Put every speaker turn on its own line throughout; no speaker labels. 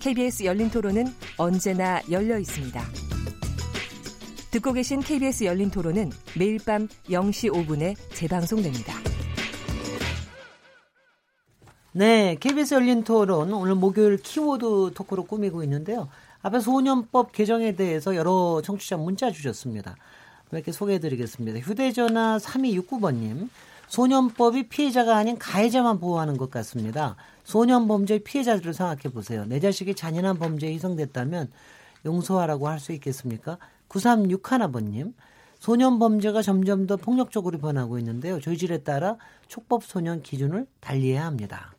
KBS 열린 토론은 언제나 열려 있습니다. 듣고 계신 KBS 열린 토론은 매일 밤 0시 5분에 재방송됩니다.
네, KBS 열린 토론 오늘 목요일 키워드 토크로 꾸미고 있는데요. 앞에 소년법 개정에 대해서 여러 청취자 문자 주셨습니다. 몇개 소개해드리겠습니다. 휴대전화 3269번님. 소년법이 피해자가 아닌 가해자만 보호하는 것 같습니다. 소년 범죄 피해자들을 생각해 보세요. 내 자식이 잔인한 범죄에 희생됐다면 용서하라고 할 수 있겠습니까? 9361번님. 소년 범죄가 점점 더 폭력적으로 변하고 있는데요. 조질에 따라 촉법 소년 기준을 달리해야 합니다.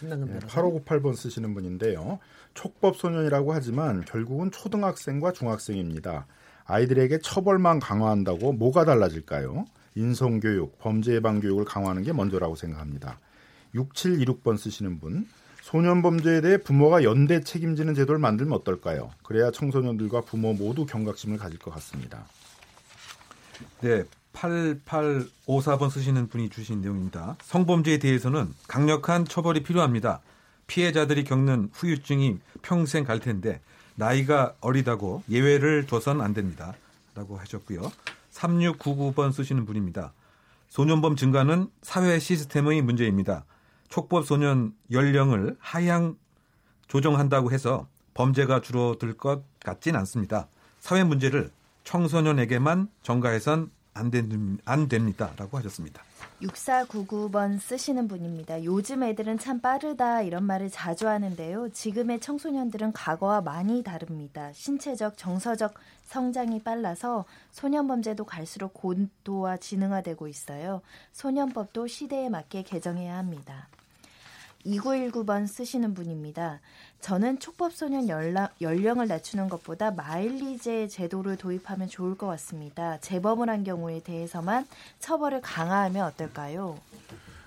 네, 8598번 쓰시는 분인데요. 촉법 소년이라고 하지만 결국은 초등학생과 중학생입니다. 아이들에게 처벌만 강화한다고 뭐가 달라질까요? 인성교육, 범죄 예방 교육을 강화하는 게 먼저라고 생각합니다. 6726번 쓰시는 분. 소년 범죄에 대해 부모가 연대 책임지는 제도를 만들면 어떨까요? 그래야 청소년들과 부모 모두 경각심을 가질 것 같습니다.
네, 8854번 쓰시는 분이 주신 내용입니다. 성범죄에 대해서는 강력한 처벌이 필요합니다. 피해자들이 겪는 후유증이 평생 갈 텐데 나이가 어리다고 예외를 둬선 안 됩니다. 라고 하셨고요. 3699번 쓰시는 분입니다. 소년범 증가는 사회 시스템의 문제입니다. 촉법 소년 연령을 하향 조정한다고 해서 범죄가 줄어들 것 같진 않습니다. 사회 문제를 청소년에게만 전가해선 안, 됩, 안 됩니다 라고 하셨습니다.
6499번 쓰시는 분입니다. 요즘 애들은 참 빠르다 이런 말을 자주 하는데요. 지금의 청소년들은 과거와 많이 다릅니다. 신체적, 정서적 성장이 빨라서 소년 범죄도 갈수록 고도화 지능화되고 있어요. 소년법도 시대에 맞게 개정해야 합니다. 2919번 쓰시는 분입니다. 저는 촉법소년 연락, 연령을 낮추는 것보다 마일리제 제도를 도입하면 좋을 것 같습니다. 재범을 한 경우에 대해서만 처벌을 강화하면 어떨까요?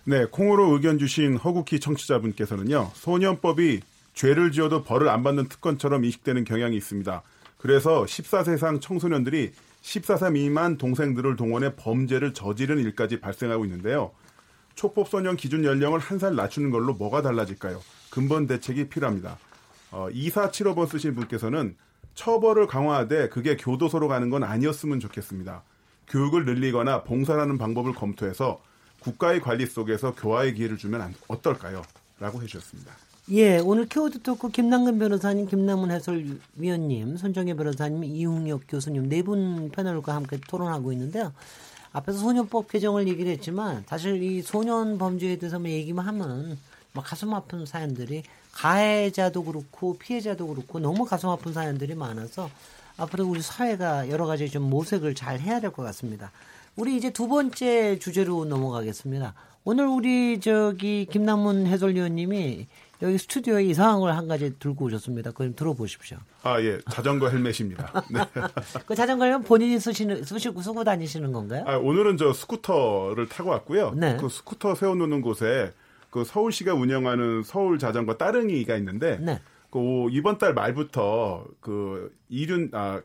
네, 콩으로 의견 주신 허국희 청취자분께서는요, 소년법이 죄를 지어도 벌을 안 받는 특권처럼 인식되는 경향이 있습니다. 그래서 14세 상 청소년들이 14세 미만 동생들을 동원해 범죄를 저지른 일까지 발생하고 있는데요. 촉법소년 기준 연령을 한 살 낮추는 걸로 뭐가 달라질까요? 근본 대책이 필요합니다. 어, 2475번 쓰신 분께서는 처벌을 강화하되 그게 교도소로 가는 건 아니었으면 좋겠습니다. 교육을 늘리거나 봉사하는 방법을 검토해서 국가의 관리 속에서 교화의 기회를 주면 어떨까요? 라고 해주셨습니다.
예, 오늘 키워드 토크 김남근 변호사님, 김남은 해설위원님, 손정혜 변호사님, 이웅혁 교수님 네 분 패널과 함께 토론하고 있는데요. 앞에서 소년법 개정을 얘기를 했지만 사실 이 소년 범죄에 대해서 뭐 얘기만 하면 막 가슴 아픈 사연들이 가해자도 그렇고 피해자도 그렇고 너무 가슴 아픈 사연들이 많아서 앞으로 우리 사회가 여러 가지 좀 모색을 잘 해야 될 것 같습니다. 우리 이제 두 번째 주제로 넘어가겠습니다. 오늘 우리 저기 김남문 해설위원님이 여기 스튜디오에 이상한 걸 한 가지 들고 오셨습니다. 그럼 들어보십시오.
아, 예. 자전거 헬멧입니다. 네.
그 자전거는 본인이 쓰시는, 쓰시고 쓰고 다니시는 건가요?
아, 오늘은 저 스쿠터를 타고 왔고요. 네. 그 스쿠터 세워놓는 곳에 그 서울시가 운영하는 서울 자전거 따릉이가 있는데 네. 그 이번 달 말부터 그 이륜, 아,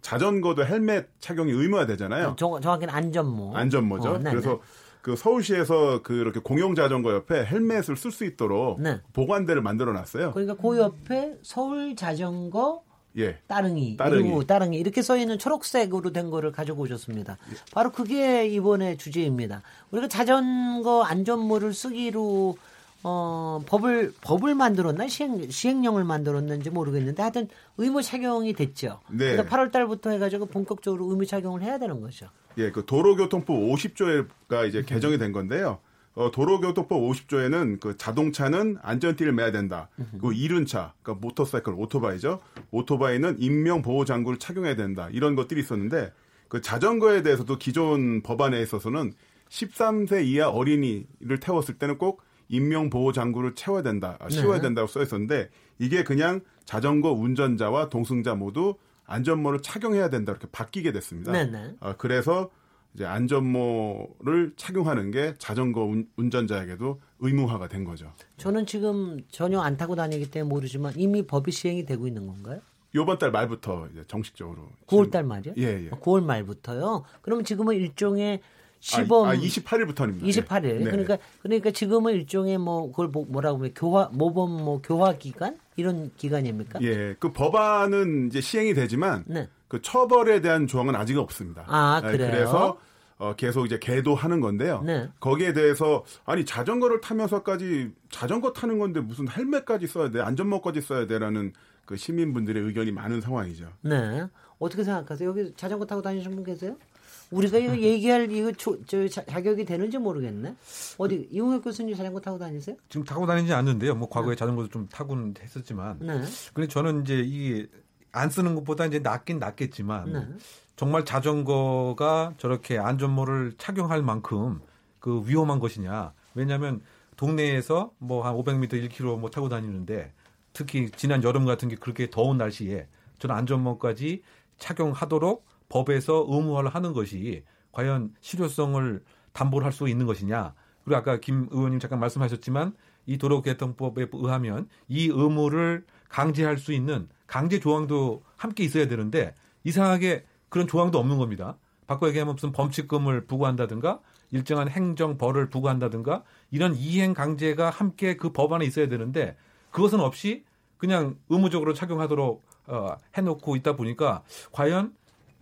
자전거도 헬멧 착용이 의무화 되잖아요.
정, 정확히는 안전모.
안전모죠. 어, 네, 그래서 네. 그 서울시에서 그렇게 공용 자전거 옆에 헬멧을 쓸 수 있도록 네. 보관대를 만들어 놨어요.
그러니까 그 옆에 서울 자전거 예. 따릉이, 따릉이. 따릉이 이렇게 써 있는 초록색으로 된 거를 가지고 오셨습니다. 예. 바로 그게 이번에 주제입니다. 우리가 자전거 안전모를 쓰기로 어, 법을, 법을 만들었나? 시행, 시행령을 만들었는지 모르겠는데 하여튼 의무 착용이 됐죠. 네. 그래서 8월 달부터 해가지고 본격적으로 의무 착용을 해야 되는 거죠.
예, 그 도로교통법 50조가 이제 개정이 된 건데요. 어, 도로교통법 50조에는 그 자동차는 안전띠를 매야 된다. 그 이륜 차, 그러니까 모터사이클, 오토바이죠. 오토바이는 인명 보호 장구를 착용해야 된다. 이런 것들이 있었는데 그 자전거에 대해서도 기존 법안에 있어서는 13세 이하 어린이를 태웠을 때는 꼭 인명 보호 장구를 채워야 된다, 아, 씌워야
네.
된다고 써 있었는데 이게 그냥 자전거 운전자와 동승자 모두 안전모를 착용해야 된다 이렇게 바뀌게 됐습니다.
네네.
어, 그래서 이제 안전모를 착용하는 게 자전거 운, 운전자에게도 의무화가 된 거죠.
저는 지금 전혀 안 타고 다니기 때문에 모르지만 이미 법이 시행이 되고 있는 건가요?
요번 달 말부터 이제 정식적으로
9월 달 말이요?
예, 예.
9월 말부터요. 그러면 지금은 일종의 시범
아, 아 28일부터입니다.
28일. 그러니까 그러니까 지금은 일종의 뭐 그걸 뭐- 뭐라고 하면 교화 모범 뭐 교화 기간 이런 기간입니까?
예, 그 법안은 이제 시행이 되지만
네.
그 처벌에 대한 조항은 아직 없습니다.
아,
예,
그래요?
그래서 어, 계속 이제 계도하는 건데요.
네.
거기에 대해서 아니 자전거를 타면서까지 자전거 타는 건데 무슨 헬멧까지 써야 돼, 안전모까지 써야 돼라는 그 시민분들의 의견이 많은 상황이죠.
네. 어떻게 생각하세요? 여기 자전거 타고 다니시는 분 계세요? 우리가 이거 얘기할 이거 조, 저 자, 자격이 되는지 모르겠네. 어디 이용혁 교수님 자전거 타고 다니세요?
지금 타고 다니지 않는데요. 뭐 과거에 자전거도 좀 타고는 했었지만.
네.
근데 저는 이제 이게 안 쓰는 것보다 이제 낫긴 낫겠지만
네.
정말 자전거가 저렇게 안전모를 착용할 만큼 그 위험한 것이냐. 왜냐하면 동네에서 뭐 한 500m, 1km 뭐 타고 다니는데 특히 지난 여름 같은 게 그렇게 더운 날씨에 저는 안전모까지 착용하도록 법에서 의무화를 하는 것이 과연 실효성을 담보를 할 수 있는 것이냐. 그리고 아까 김 의원님 잠깐 말씀하셨지만 이 도로교통법에 의하면 이 의무를 강제할 수 있는 강제 조항도 함께 있어야 되는데 이상하게 그런 조항도 없는 겁니다. 바꿔 얘기하면 무슨 범칙금을 부과한다든가 일정한 행정 벌을 부과한다든가 이런 이행 강제가 함께 그 법안에 있어야 되는데 그것은 없이 그냥 의무적으로 착용하도록 어, 해놓고 있다 보니까 과연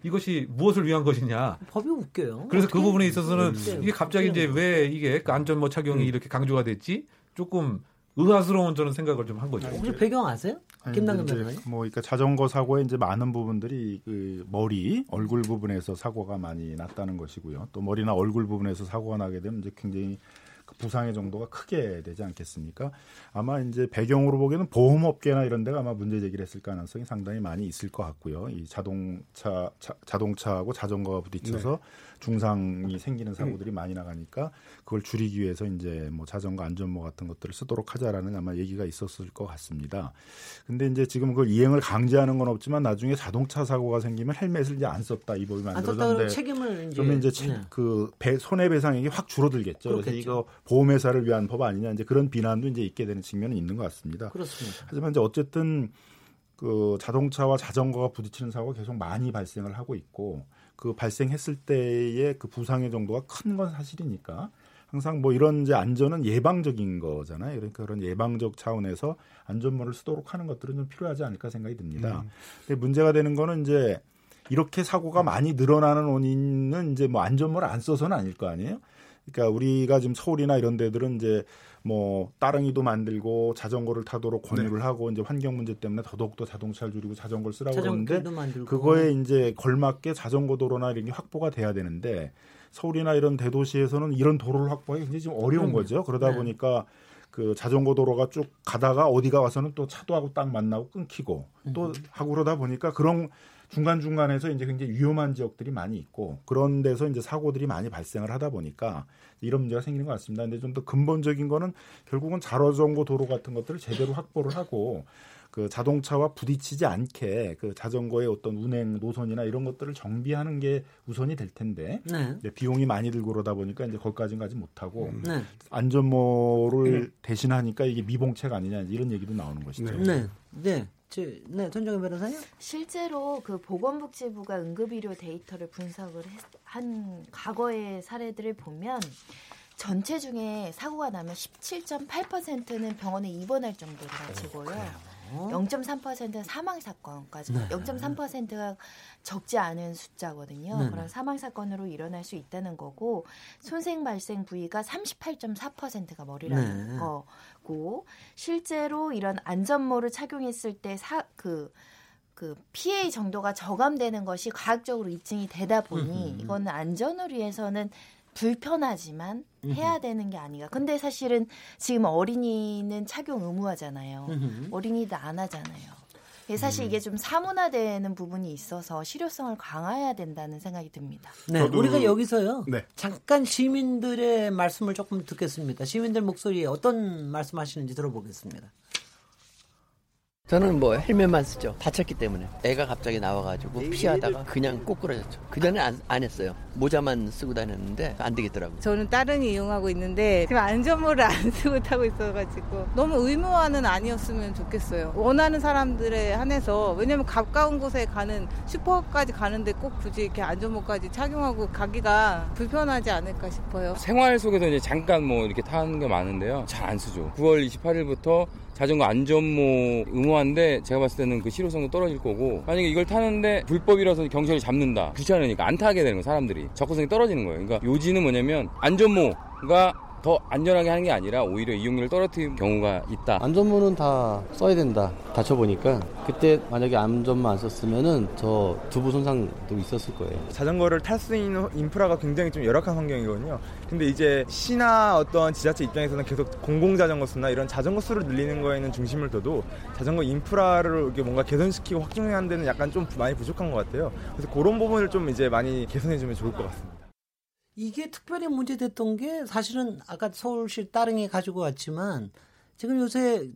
이것이 무엇을 위한 것이냐.
법이 웃겨요.
그래서 그 부분에 있어서는
웃겨요.
이게 갑자기 이제 왜 이게 그 안전모 착용이 이렇게 강조가 됐지? 조금 의아스러운 저는 생각을 좀 한 거죠.
혹시 배경 아세요? 김남근
이제
변호사님?
뭐 그러니까 자전거 사고의 이제 많은 부분들이 그 머리, 얼굴 부분에서 사고가 많이 났다는 것이고요. 또 머리나 얼굴 부분에서 사고가 나게 되면 이제 굉장히 그 부상의 정도가 크게 되지 않겠습니까? 아마 이제 배경으로 보기에는 보험업계나 이런 데가 아마 문제 제기를 했을 가능성이 상당히 많이 있을 것 같고요. 이 자동차 자, 동차하고 자전거가 부딪혀서 중상이 생기는 사고들이 많이 나가니까 그걸 줄이기 위해서 이제 뭐 자전거 안전모 같은 것들을 쓰도록 하자라는 아마 얘기가 있었을 것 같습니다. 근데 이제 지금 그걸 이행을 강제하는 건 없지만 나중에 자동차 사고가 생기면 헬멧을 이제 안 썼다 이 법이 만들어졌는데
책임을 이제
이제
네.
그 배, 손해배상액이 확 줄어들겠죠. 그래서
그렇겠죠.
이거 보험회사를 위한 법 아니냐 이제 그런 비난도 이제 있게 되는 측면은 있는 것 같습니다.
그렇습니다.
하지만 이제 어쨌든 그 자동차와 자전거가 부딪히는 사고가 계속 많이 발생을 하고 있고 그 발생했을 때의 그 부상의 정도가 큰 건 사실이니까 항상 뭐 이런 이제 안전은 예방적인 거잖아요. 그러니까 그런 예방적 차원에서 안전모를 쓰도록 하는 것들은 좀 필요하지 않을까 생각이 듭니다. 근데 문제가 되는 거는 이제 이렇게 사고가 많이 늘어나는 원인은 이제 뭐 안전모를 안 써서는 아닐 거 아니에요. 그러니까 우리가 지금 서울이나 이런 데들은 이제 뭐 따릉이도 만들고 자전거를 타도록 권유를 하고 이제 환경 문제 때문에 더더욱더 자동차를 줄이고 자전거를 쓰라고 그러는데
만들고
그거에 이제 걸맞게 자전거 도로나 이런 게 확보가 돼야 되는데 서울이나 이런 대도시에서는 이런 도로를 확보하기 굉장히 좀 어려운 거죠. 그러다
네.
보니까 그 자전거 도로가 쭉 가다가 어디가 와서는 또 차도 하고 딱 만나고 끊기고 또 하고 그러다 보니까 그런 중간 중간에서 이제 굉장히 위험한 지역들이 많이 있고 그런 데서 이제 사고들이 많이 발생을 하다 보니까 이런 문제가 생기는 것 같습니다. 근데 좀 더 근본적인 거는 결국은 자전거 도로 같은 것들을 제대로 확보를 하고 그 자동차와 부딪히지 않게 그 자전거의 어떤 운행 노선이나 이런 것들을 정비하는 게 우선이 될 텐데
네.
이제 비용이 많이 들고 그러다 보니까 이제 거기까지는 가지 못하고
네.
안전모를 대신하니까 이게 미봉책 아니냐 이런 얘기도 나오는 것이죠.
네. 네. 저, 네, 손정혜 변호사님?
실제로 그 보건복지부가 응급의료 데이터를 분석을 했- 한 과거의 사례들을 보면 전체 중에 사고가 나면 17.8%는 병원에 입원할 정도로 다치고요. 0.3%는 사망 사건까지. 0.3%가 적지 않은 숫자거든요.
네.
그런 사망 사건으로 일어날 수 있다는 거고 손생 발생 부위가 38.4%가 머리라는
네.
거 고 실제로 이런 안전모를 착용했을 때사그 그 피해 정도가 저감되는 것이 과학적으로 입증이 되다 보니 이거는 안전을 위해서는 불편하지만 해야 되는 게 아닌가. 근데 사실은 지금 어린이는 착용 의무화잖아요. 어린이도 안 하잖아요. 사실 이게 좀 사문화되는 부분이 있어서 실효성을 강화해야 된다는 생각이 듭니다.
네,
저도-
우리가 여기서요.
네.
잠깐 시민들의 말씀을 조금 듣겠습니다. 시민들 목소리에 어떤 말씀하시는지 들어보겠습니다.
저는 뭐 헬멧만 쓰죠. 다쳤기 때문에. 애가 갑자기 나와가지고 피하다가 그냥 꼬꾸라졌죠. 그 전에 안, 안 했어요. 모자만 쓰고 다녔는데 안 되겠더라고요.
저는 따릉이 이용하고 있는데 지금 안전모를 안 쓰고 타고 있어가지고 너무 의무화는 아니었으면 좋겠어요. 원하는 사람들에 한해서 왜냐면 가까운 곳에 가는 슈퍼까지 가는데 꼭 굳이 이렇게 안전모까지 착용하고 가기가 불편하지 않을까 싶어요.
생활 속에서 이제 잠깐 뭐 이렇게 타는 게 많은데요. 잘 안 쓰죠. 9월 28일부터 자전거 안전모 의무화인데 제가 봤을 때는 그 실효성도 떨어질 거고 만약에 이걸 타는데 불법이라서 경찰이 잡는다. 귀찮으니까 안 타게 되는 거 사람들이 접근성이 떨어지는 거예요. 그러니까 요지는 뭐냐면 안전모가 더 안전하게 하는 게 아니라 오히려 이용률을 떨어뜨리는 경우가 있다.
안전모는 다 써야 된다. 다쳐보니까 그때 만약에 안전모 안 썼으면은 저 두부 손상도 있었을 거예요.
자전거를 탈 수 있는 인프라가 굉장히 좀 열악한 환경이거든요. 근데 이제 시나 어떤 지자체 입장에서는 계속 공공 자전거 수나 이런 자전거 수를 늘리는 거에는 중심을 둬도 자전거 인프라를 이렇게 뭔가 개선시키고 확충하는 데는 약간 좀 많이 부족한 것 같아요. 그래서 그런 부분을 좀 이제 많이 개선해주면 좋을 것 같습니다.
이게 특별히 문제됐던 게 사실은 아까 서울시 따릉이 가지고 왔지만 지금 요새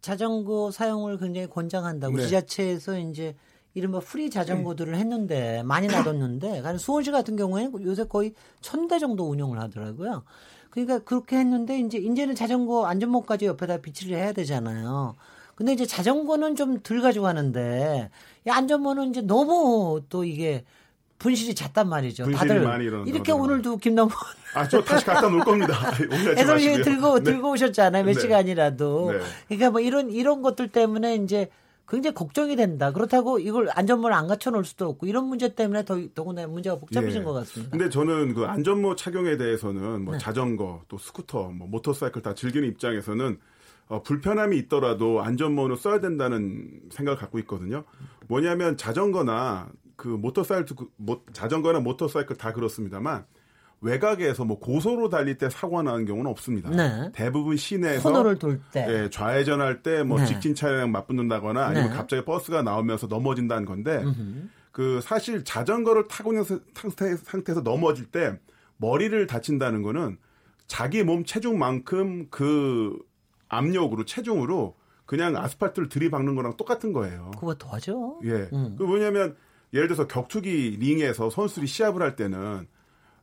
자전거 사용을 굉장히 권장한다고
네.
지자체에서 이제 이른바 free 자전거들을 했는데 많이 놔뒀는데 수원시 같은 경우에는 요새 거의 천 대 정도 운영을 하더라고요. 그러니까 그렇게 했는데 이제 이제는 자전거 안전모까지 옆에다 비치를 해야 되잖아요. 근데 이제 자전거는 좀 덜 가져가는데 이 안전모는 이제 너무 또 이게 분실이 잦단 말이죠. 다들. 이렇게 오늘도 김남국
아, 저 다시 갖다 놓을 겁니다. 마시고요.
들고
네.
들고 오셨잖아요. 몇
네.
시간이라도.
네.
그러니까 뭐 이런 이런 것들 때문에 이제 굉장히 걱정이 된다. 그렇다고 이걸 안전모를 안 갖춰 놓을 수도 없고 이런 문제 때문에 더 더구나 문제가 복잡해진
예.
것 같습니다.
근데 저는 그 안전모 착용에 대해서는 뭐
네.
자전거 또 스쿠터 뭐 모터사이클 다 즐기는 입장에서는 어, 불편함이 있더라도 안전모는 써야 된다는 생각을 갖고 있거든요. 뭐냐면 자전거나 그 모터사이클 그 모- 자전거나 모터사이클 다 그렇습니다만 외곽에서 뭐 고속으로 달릴 때 사고가 나는 경우는 없습니다.
네.
대부분 시내에서
코너를 돌 때.
예, 좌회전할 때뭐
네.
직진 차량 맞붙는다거나 아니면
네.
갑자기 버스가 나오면서 넘어진다는 건데
음흠.
그 사실 자전거를 타고 있는 상태, 상태에서 넘어질 때 머리를 다친다는 거는 자기 몸 체중만큼 그 압력으로 체중으로 그냥 아스팔트를 들이박는 거랑 똑같은 거예요.
그거 더 하죠.
예.
음.
그 뭐냐면 예를 들어서 격투기 링에서 선수들이 시합을 할 때는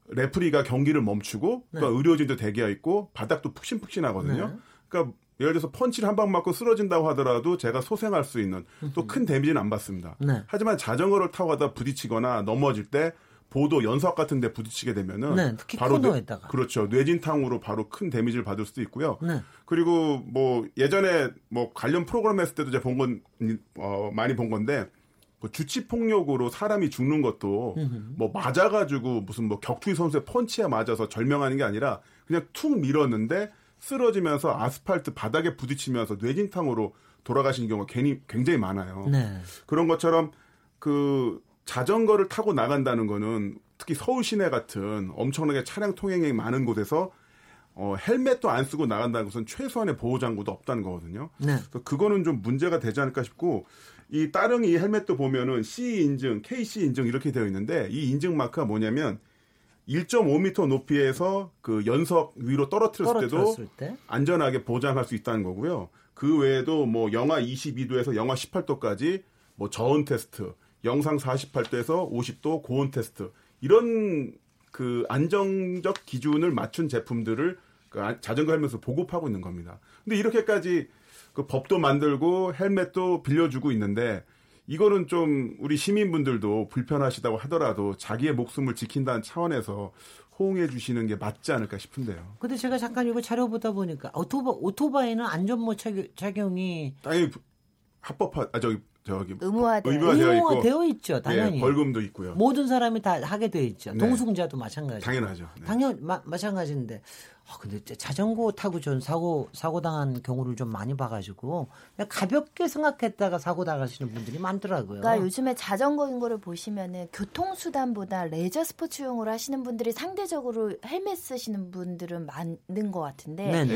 레프리가 경기를 멈추고
네.
그러니까 의료진도 대기하 있고 바닥도 푹신푹신하거든요.
네.
그러니까 예를 들어서 펀치를 한 방 맞고 쓰러진다고 하더라도 제가 소생할 수 있는 또 큰 데미지는 안 받습니다.
네.
하지만 자전거를 타고 가다 부딪히거나 넘어질 때 보도 연석 같은 데 부딪히게 되면은
네,
바로 뇌-
코너에다가.
그렇죠. 뇌진탕으로 바로 큰 데미지를 받을 수도 있고요.
네.
그리고 뭐 예전에 뭐 관련 프로그램 했을 때도 제가 본건 어, 많이 본 건데 그 주치 폭력으로 사람이 죽는 것도 뭐 맞아가지고 무슨 뭐 격투기 선수의 펀치에 맞아서 절명하는 게 아니라 그냥 툭 밀었는데 쓰러지면서 아스팔트 바닥에 부딪히면서 뇌진탕으로 돌아가시는 경우가 괜히 굉장히 많아요.
네.
그런 것처럼 그 자전거를 타고 나간다는 거는 특히 서울 시내 같은 엄청나게 차량 통행이 많은 곳에서 어, 헬멧도 안 쓰고 나간다는 것은 최소한의 보호 장구도 없다는 거거든요.
네.
그래서 그거는 좀 문제가 되지 않을까 싶고 이 따릉이 헬멧도 보면은 C 인증, KC 인증 이렇게 되어 있는데 이 인증 마크가 뭐냐면 1.5m 높이에서 그 연석 위로 떨어뜨렸을 때도
떨어뜨렸을 때.
안전하게 보장할 수 있다는 거고요. 그 외에도 뭐 영하 22도에서 영하 18도까지 뭐 저온 테스트, 영상 48도에서 50도 고온 테스트 이런 그 안정적 기준을 맞춘 제품들을 그 아- 자전거 헬멧으로 보급하고 있는 겁니다. 근데 이렇게까지 그 법도 만들고 헬멧도 빌려주고 있는데 이거는 좀 우리 시민분들도 불편하시다고 하더라도 자기의 목숨을 지킨다는 차원에서 호응해 주시는 게 맞지 않을까 싶은데요.
근데 제가 잠깐 이거 자료 보다 보니까 오토바, 오토바이는 안전모 착용, 착용이
당연히 합법화 아 저기 저기
의무화되어
의무화되어 있고
의무화되어 있죠. 당연히.
예, 벌금도 있고요.
모든 사람이 다 하게 되어 있죠.
네.
동승자도 마찬가지.
당연하죠. 네.
당연 마, 마찬가지인데. 아, 근데 자전거 타고 전 사고 사고 당한 경우를 좀 많이 봐가지고 그냥 가볍게 생각했다가 사고 당하시는 분들이 많더라고요.
그러니까 요즘에 자전거인 거를 보시면은 교통수단보다 레저 스포츠용으로 하시는 분들이 상대적으로 헬멧 쓰시는 분들은 많은 것 같은데
네네.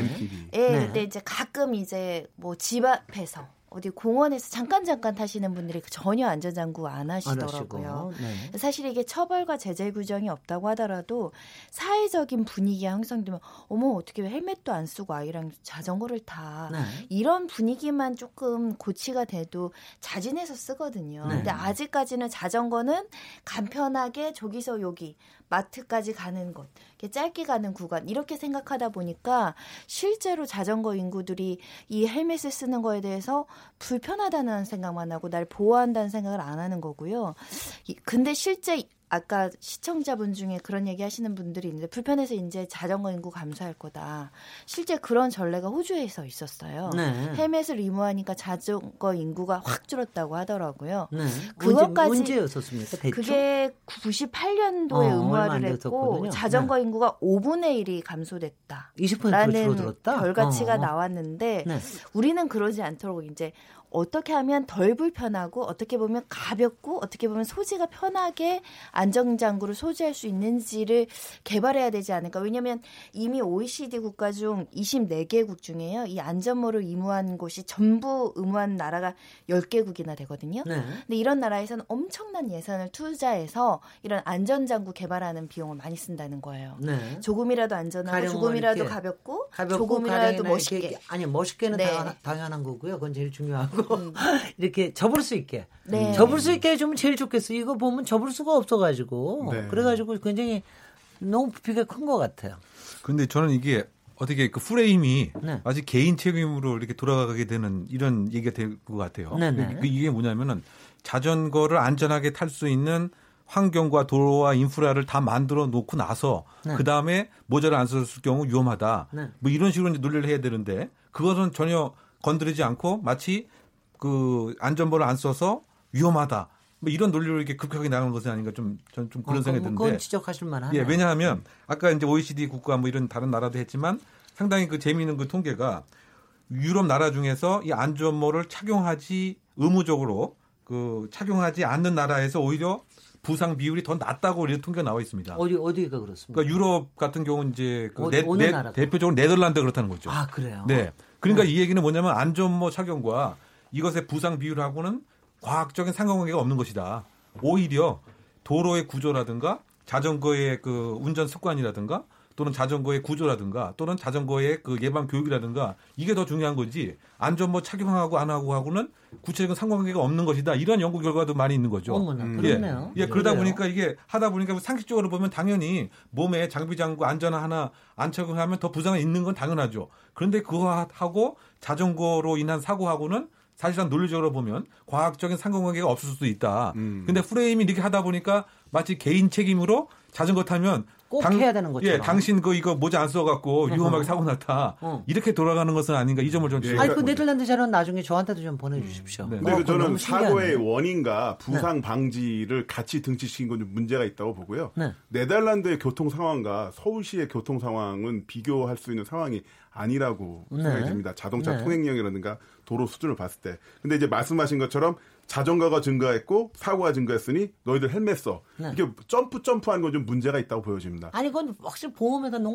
예,
네.
근데 이제 가끔 이제 뭐 집 앞에서 어디 공원에서 잠깐 잠깐 타시는 분들이 전혀 안전장구 안 하시더라고요.
네.
사실 이게 처벌과 제재 규정이 없다고 하더라도 사회적인 분위기가 형성되면 어머 어떻게 헬멧도 안 쓰고 아이랑 자전거를 타
네.
이런 분위기만 조금 고치가 돼도 자진해서 쓰거든요.
네.
근데 아직까지는 자전거는 간편하게 저기서 여기 마트까지 가는 곳, 이렇게 짧게 가는 구간 이렇게 생각하다 보니까 실제로 자전거 인구들이 이 헬멧을 쓰는 거에 대해서 불편하다는 생각만 하고 날 보호한다는 생각을 안 하는 거고요. 이- 근데 실제 아까 시청자분 중에 그런 얘기 하시는 분들이 있는데 불편해서 이제 자전거 인구 감소할 거다. 실제 그런 전례가 호주에서 있었어요.
네.
헬멧을 의무하니까 자전거 인구가 확 줄었다고 하더라고요.
네.
그것까지-
언제, 언제였었습니까? 대충?
그게 98년도에
어,
의무화를 했고
됐었거든요.
자전거 인구가 5분의 1이 감소됐다.
20%로
라는
줄어들었다.
결과치가
어.
나왔는데
네.
우리는 그러지 않도록 이제 어떻게 하면 덜 불편하고 어떻게 보면 가볍고 어떻게 보면 소지가 편하게 안전장구를 소지할 수 있는지를 개발해야 되지 않을까. 왜냐하면 이미 OECD 국가 중 24개국 중에요. 이 안전모를 의무한 곳이 전부 의무한 나라가 10개국이나 되거든요.
네.
근데 이런 나라에서는 엄청난 예산을 투자해서 이런 안전장구 개발하는 비용을 많이 쓴다는 거예요.
네.
조금이라도 안전하고
가령
조금이라도 가볍고,
가볍고
조금이라도 멋있게.
이렇게- 아니 멋있게는
네.
당연, 당연한 거고요. 그건 제일 중요하고 이렇게 접을 수 있게
네.
접을 수 있게 해주면 제일 좋겠어요. 이거 보면 접을 수가 없어가지고
네.
그래가지고 굉장히 너무 부피가 큰 것 같아요.
근데 저는 이게 어떻게 그 프레임이
네.
아직 개인 책임으로 이렇게 돌아가게 되는 이런 얘기가 될 것 같아요.
네네.
그 이게 뭐냐면은 자전거를 안전하게 탈 수 있는 환경과 도로와 인프라를 다 만들어 놓고 나서
네.
그 다음에 모자를 안 썼을 경우 위험하다.
네.
뭐 이런 식으로 이제 논리를 해야 되는데 그것은 전혀 건드리지 않고 마치 그 안전모를 안 써서 위험하다. 뭐 이런 논리로 이렇게 급하게 나가는 것은 아닌가 좀 저는 좀 그런
어,
생각이 드는데.
그건 지적하실 만하네.
예, 왜냐하면 아까 이제 OECD 국가 뭐 이런 다른 나라도 했지만 상당히 그 재미있는 그 통계가 유럽 나라 중에서 이 안전모를 착용하지 의무적으로 그 착용하지 않는 나라에서 오히려 부상 비율이 더 낮다고 이런 통계가 나와 있습니다.
어디 어디가 그렇습니까?
그러니까 유럽 같은 경우는 이제 그
어디-
네- 네-? 대표적으로 네덜란드 그렇다는 거죠.
아 그래요.
네. 그러니까 이 얘기는 뭐냐면 안전모 착용과 이것의 부상 비율하고는 과학적인 상관관계가 없는 것이다. 오히려 도로의 구조라든가 자전거의 그 운전 습관이라든가 또는 자전거의 구조라든가 또는 자전거의 그 예방 교육이라든가 이게 더 중요한 거지 안전모 착용하고 안 하고 하고는 구체적인 상관관계가 없는 것이다. 이런 연구 결과도 많이 있는 거죠.
어머나
음.
그렇네요.
예, 그러다
그래요.
보니까 이게 하다 보니까 상식적으로 보면 당연히 몸에 장비 장구 안전 하나 안 착용하면 더 부상이 있는 건 당연하죠. 그런데 그거 하고 자전거로 인한 사고하고는 사실상 논리적으로 보면 과학적인 상관관계가 없을 수도 있다.
음.
근데 프레임이 이렇게 하다 보니까 마치 개인 책임으로 자전거 타면
꼭 해야 되는 것처럼.
예, 당신 그 이거 모자 안 써갖고 위험하게 사고 났다.
어.
이렇게 돌아가는 것은 아닌가 이 점을 좀
예,
아니 그 네덜란드 자료는 나중에 저한테도 좀 보내주십시오.
네.
근데
어,
저는 사고의. 원인과 부상 방지를 같이 등치시킨 건 좀 문제가 있다고 보고요.
네.
네덜란드의 교통 상황과 서울시의 교통 상황은 비교할 수 있는 상황이 아니라고
네.
생각이 듭니다. 자동차
네.
통행량이라든가 도로 수준을 봤을 때. 근데 이제 말씀하신 것처럼 자전거가 증가했고 사고가 증가했으니 너희들 헬멧 써.
네.
이게 점프 점프하는 건 좀 문제가 있다고 보여집니다.
아니 그건 확실히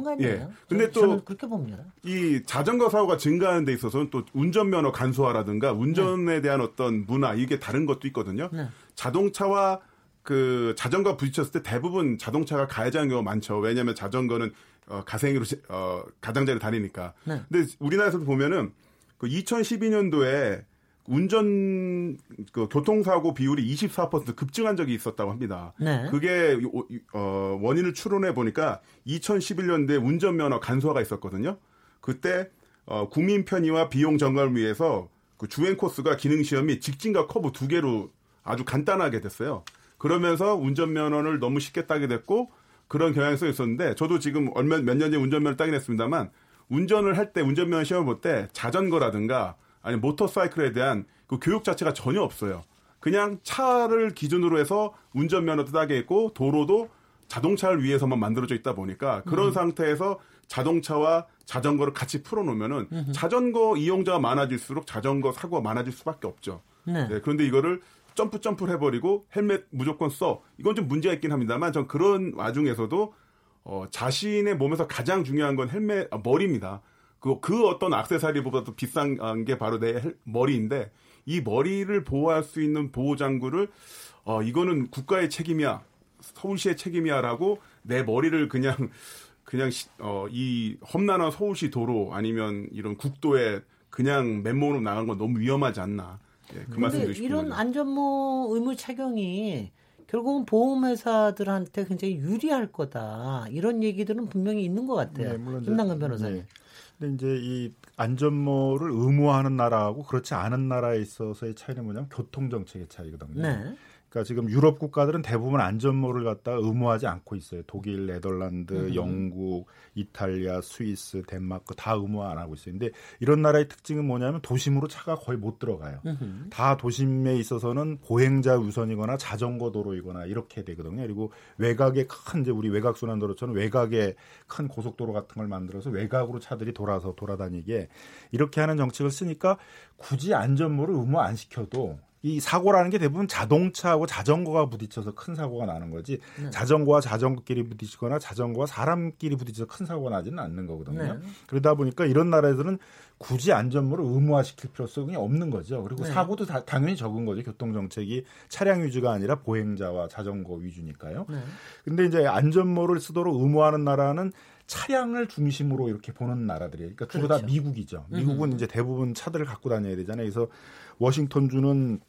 거 아니에요?
예. 근데
저-
또-
그렇게 봅니다.
이 자전거 사고가 증가하는 데 있어서는 또 운전면허 간소화라든가 운전에 대한 어떤 문화 이게 다른 것도 있거든요.
네.
자동차와 그 자전거 부딪혔을 때 대부분 자동차가 가해자는 경우가 많죠. 왜냐하면 자전거는 어, 가생이로 시- 어, 가장자리 다니니까.
네.
근데 우리나라에서도 보면은 그 2012년도에 운전 그 교통사고 비율이 24% 급증한 적이 있었다고 합니다.
네.
그게 요- 어, 원인을 추론해 보니까 2011년도에 운전면허 간소화가 있었거든요. 그때 어, 국민 편의와 비용 절감을 위해서 그 주행 코스가 기능 시험 및 직진과 커브 두 개로 아주 간단하게 됐어요. 그러면서 운전면허를 너무 쉽게 따게 됐고 그런 경향성이 있었는데 저도 지금 얼마 몇 년 전에 운전면허를 따긴 했습니다만 운전을 할 때 운전면허 시험을 볼 때 자전거라든가 아니 모터사이클에 대한 그 교육 자체가 전혀 없어요. 그냥 차를 기준으로 해서 운전면허도 따게 했고 도로도 자동차를 위해서만 만들어져 있다 보니까 그런 상태에서 자동차와 자전거를 같이 풀어놓으면은 자전거 이용자가 많아질수록 자전거 사고가 많아질 수밖에 없죠.
네.
네, 그런데 이거를 점프 점프를 해버리고 헬멧 무조건 써. 이건 좀 문제가 있긴 합니다만 전 그런 와중에서도 어, 자신의 몸에서 가장 중요한 건 헬멧 아, 머리입니다. 그, 그 어떤 악세사리보다도 비싼 게 바로 내 머리인데 이 머리를 보호할 수 있는 보호 장구를 어, 이거는 국가의 책임이야. 서울시의 책임이야라고 내 머리를 그냥 그냥 어, 이 험난한 서울시 도로 아니면 이런 국도에 그냥 맨몸으로 나간 건 너무 위험하지 않나. 예, 그 말씀 드리고
이런 안전모 의무 착용이 결국은 보험회사들한테 굉장히 유리할 거다. 이런 얘기들은 분명히 있는 것 같아요. 네, 물론 김남근 변호사님. 네.
근데 이제 이 안전모를 의무화하는 나라하고 그렇지 않은 나라에 있어서의 차이는 뭐냐면 교통 정책의 차이거든요. 네. 그러니까 지금 유럽 국가들은 대부분 안전모를 갖다 의무하지 않고 있어요. 독일, 네덜란드, 음. 영국, 이탈리아, 스위스, 덴마크 다 의무화 안 하고 있어요. 근데 이런 나라의 특징은 뭐냐면 도심으로 차가 거의 못 들어가요. 음. 다 도심에 있어서는 보행자 우선이거나 자전거 도로이거나 이렇게 되거든요. 그리고 외곽에 큰 이제 우리 외곽 순환도로처럼 외곽에 큰 고속도로 같은 걸 만들어서 외곽으로 차들이 돌아서 돌아다니게 이렇게 하는 정책을 쓰니까 굳이 안전모를 의무 안 시켜도 이 사고라는 게 대부분 자동차하고 자전거가 부딪혀서 큰 사고가 나는 거지 네. 자전거와 자전거끼리 부딪히거나 자전거와 사람끼리 부딪혀서 큰 사고가 나지는 않는 거거든요. 네. 그러다 보니까 이런 나라에서는 굳이 안전모를 의무화시킬 필요성이 없는 거죠. 그리고 네. 사고도 다, 당연히 적은 거죠. 교통 정책이 차량 위주가 아니라 보행자와 자전거 위주니까요. 네. 근데 이제 안전모를 쓰도록 의무화하는 나라는 차량을 중심으로 이렇게 보는 나라들이에요. 그러니까 주로 그렇죠. 다 미국이죠. 미국은 음. 이제 대부분 차들을 갖고 다녀야 되잖아요. 그래서 워싱턴주는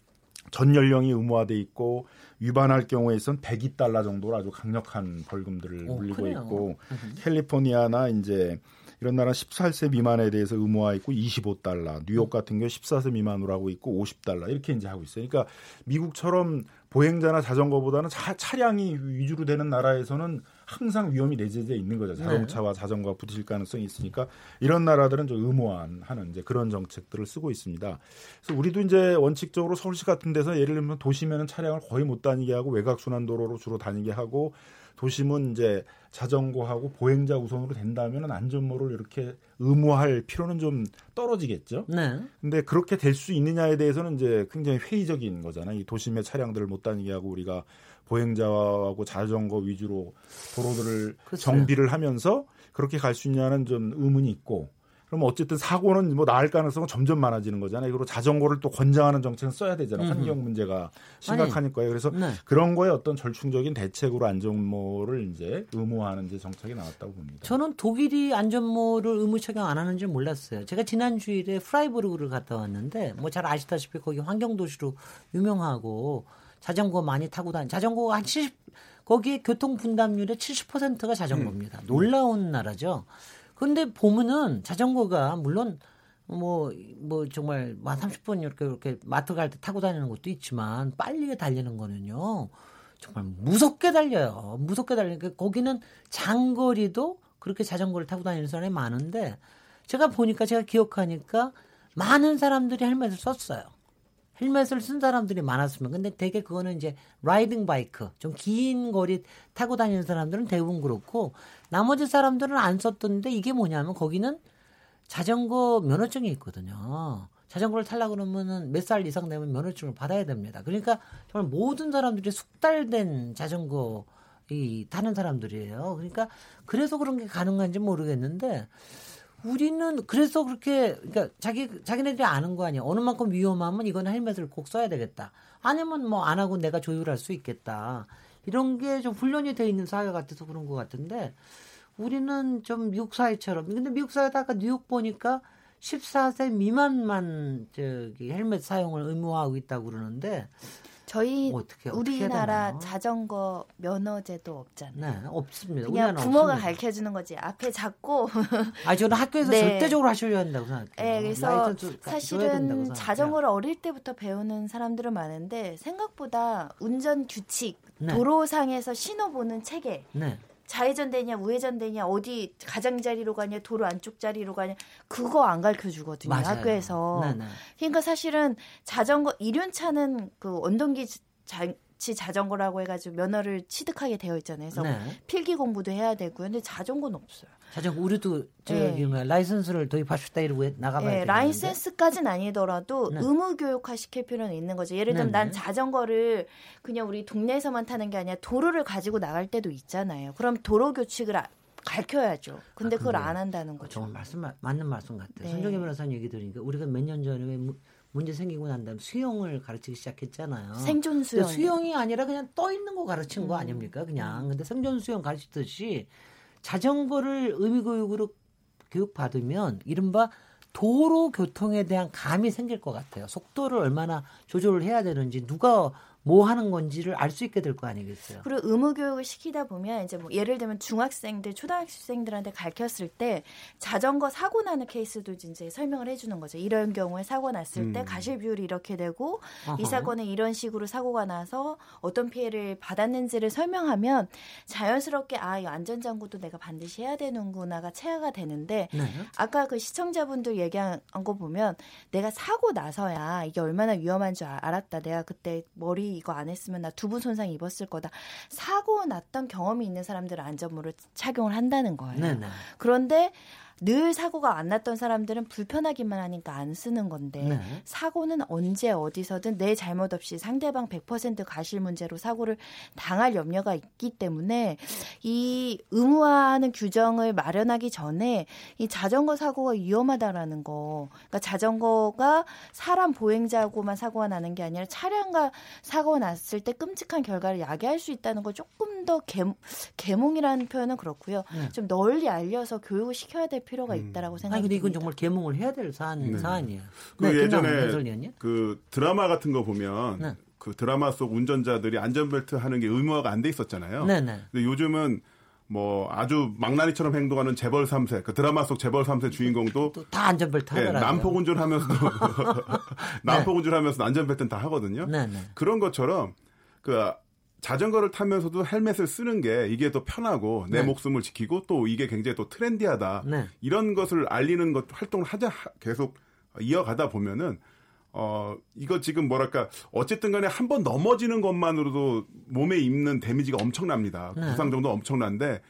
전 연령이 의무화돼 있고 위반할 경우에선 102달러 정도로 아주 강력한 벌금들을 오, 물리고 그래요. 있고 캘리포니아나 이제 이런 나라 14세 미만에 대해서 의무화 있고 25달러, 뉴욕 같은 경우 14세 미만으로 하고 있고 50달러 이렇게 이제 하고 있어요. 그러니까 미국처럼 보행자나 자전거보다는 차, 차량이 위주로 되는 나라에서는 항상 위험이 내재돼 있는 거죠. 자동차와 네. 자전거가 부딪힐 가능성이 있으니까 이런 나라들은 좀 의무화하는 이제 그런 정책들을 쓰고 있습니다. 그래서 우리도 이제 원칙적으로 서울시 같은 데서 예를 들면 도심에는 차량을 거의 못 다니게 하고 외곽 순환 도로로 주로 다니게 하고 도심은 이제 자전거하고 보행자 우선으로 된다면 안전모를 이렇게 의무화할 필요는 좀 떨어지겠죠. 네. 근데 그렇게 될 수 있느냐에 대해서는 이제 굉장히 회의적인 거잖아요. 이 도심의 차량들을 못 다니게 하고 우리가 보행자하고 자전거 위주로 도로들을 그렇죠. 정비를 하면서 그렇게 갈 수 있냐는 좀 의문이 있고 그럼 어쨌든 사고는 뭐 나을 가능성은 점점 많아지는 거잖아요. 그리고 자전거를 또 권장하는 정책은 써야 되잖아요. 환경 문제가 심각하니까요. 그래서 네. 그런 거에 어떤 절충적인 대책으로 안전모를 이제 의무화하는 이제 정책이 나왔다고 봅니다.
저는 독일이 안전모를 의무 적용 안 하는 줄 몰랐어요. 제가 지난 주일에 프라이부르크를 갔다 왔는데 뭐 잘 아시다시피 거기 환경 도시로 유명하고 자전거 많이 타고 다니. 자전거가 한 70, 거기에 교통 분담률의 70%가 자전거입니다. 음. 놀라운 나라죠. 근데 보면은 자전거가 물론 뭐, 뭐 정말 한 30분 이렇게 이렇게 마트 갈 때 타고 다니는 것도 있지만 빨리 달리는 거는요. 정말 무섭게 달려요. 무섭게 달리니까 거기는 장거리도 그렇게 자전거를 타고 다니는 사람이 많은데 제가 보니까 제가 기억하니까 많은 사람들이 헬멧을 썼어요. 헬멧을 쓴 사람들이 많았으면 근데 대개 그거는 이제 라이딩 바이크 좀 긴 거리 타고 다니는 사람들은 대부분 그렇고 나머지 사람들은 안 썼던데 이게 뭐냐면 거기는 자전거 면허증이 있거든요. 자전거를 탈라 그러면은 몇 살 이상 되면 면허증을 받아야 됩니다. 그러니까 정말 모든 사람들이 숙달된 자전거 이 타는 사람들이에요. 그러니까 그래서 그런 게 가능한지 모르겠는데 우리는 그래서 그렇게 그러니까 자기 자기네들이 아는 거 아니야. 어느 만큼 위험하면 이거는 헬멧을 꼭 써야 되겠다. 아니면 뭐 안 하고 내가 조율할 수 있겠다. 이런 게 좀 훈련이 돼 있는 사회 같아서 그런 것 같은데 우리는 좀 미국 사회처럼 근데 미국 사회도 아까 뉴욕 보니까 14세 미만만 저기 헬멧 사용을 의무화하고 있다고 그러는데
저희 어떻게, 어떻게 우리나라 자전거 면허제도 없잖아요.
네, 없습니다.
그냥 부모가 가르쳐 주는 거지. 앞에 잡고.
아, 저는 학교에서 네. 절대적으로 하셔야 한다고 생각해요.
네, 그래서 사실은 자전거를 어릴 때부터 배우는 사람들은 많은데 생각보다 운전 규칙, 네. 도로상에서 신호 보는 체계. 네. 좌회전 되냐 우회전 되냐 어디 가장자리로 가냐 도로 안쪽 자리로 가냐 그거 안 가르쳐 주거든요 학교에서 네네. 네. 그러니까 사실은 자전거 이륜차는 그 원동기 자, 지 자전거라고 해가지고 면허를 취득하게 되어 있잖아요. 그래서 네. 필기 공부도 해야 되고요. 근데 자전거는 없어요.
자전거 우리도 저기 네. 뭐 라이선스를 도입하십다 이러고 나가봐야 네,
라이센스까지는 아니더라도 네. 의무 교육화 시킬 필요는 있는 거죠. 예를 들면 난 자전거를 그냥 우리 동네에서만 타는 게 아니라 도로를 가지고 나갈 때도 있잖아요. 그럼 도로 규칙을 아, 가르쳐야죠. 근데
아,
그걸 안 한다는 거죠.
정말 말씀 맞는 말씀 같아요.
네.
손정혜 변호사님 얘기 들으니까 우리가 몇 년 전에 왜 무- 문제 생기고 난 다음에 수영을 가르치기 시작했잖아요.
생존 수영.
수영이 아니라 그냥 떠 있는 거 가르친 거
음.
아닙니까? 그냥. 근데 생존 수영 가르치듯이 자전거를 의미교육으로 교육 받으면 이른바 도로 교통에 대한 감이 생길 것 같아요. 속도를 얼마나 조절을 해야 되는지 누가 뭐 하는 건지를 알 수 있게 될 거 아니겠어요.
그리고 의무 교육을 시키다 보면 이제 뭐 예를 들면 중학생들, 초등학생들한테 가르쳤을 때 자전거 사고 나는 케이스도 이제 설명을 해주는 거죠. 이런 경우에 사고 났을 때
음.
가실 비율이 이렇게 되고 이
어허.
사건은 이런 식으로 사고가 나서 어떤 피해를 받았는지를 설명하면 자연스럽게 아, 이 안전장구도 내가 반드시 해야 되는구나가 체화가 되는데
네.
아까 그 시청자분들 얘기한 거 보면 내가 사고 나서야 이게 얼마나 위험한 줄 아- 알았다. 내가 그때 머리 이거 안 했으면 나 두부 손상 입었을 거다. 사고 났던 경험이 있는 사람들은 안전모를 착용을 한다는 거예요.
네네.
그런데 늘 사고가 안 났던 사람들은 불편하기만 하니까 안 쓰는 건데
네.
사고는 언제 어디서든 내 잘못 없이 상대방 100% 가실 문제로 사고를 당할 염려가 있기 때문에 이 의무화하는 규정을 마련하기 전에 이 자전거 사고가 위험하다라는 거. 그러니까 자전거가 사람 보행자하고만 사고가 나는 게 아니라 차량과 사고가 났을 때 끔찍한 결과를 야기할 수 있다는 걸 조금 더 개, 개몽이라는 표현은 그렇고요.
네.
좀 널리 알려서 교육을 시켜야 될 필요가 있다라고
아니
생각합니다.
근데 이건 정말 개몽을 해야 될 사안,
네.
사안이에요.
그
네,
예전에. 그 드라마 같은 거 보면
네.
그 드라마 속 운전자들이 안전벨트 하는 게 의무화가 안 돼 있었잖아요.
네 네.
근데 요즘은 뭐 아주 망나니처럼 행동하는 재벌 3세, 그 드라마 속 재벌 3세 주인공도
다 안전벨트
예,
하더라고요.
난폭 운전하면서도 난폭 운전하면서 안전벨트는 다 하거든요.
네네.
그런 것처럼 그 자전거를 타면서도 헬멧을 쓰는 게 이게 더 편하고 내
네.
목숨을 지키고 또 이게 굉장히 또 트렌디하다.
네.
이런 것을 알리는 것 활동을 하자 하- 계속 이어가다 보면은 어 이거 지금 뭐랄까 어쨌든 간에 한 번 넘어지는 것만으로도 몸에 입는 데미지가 엄청납니다.
네.
부상 정도 엄청난데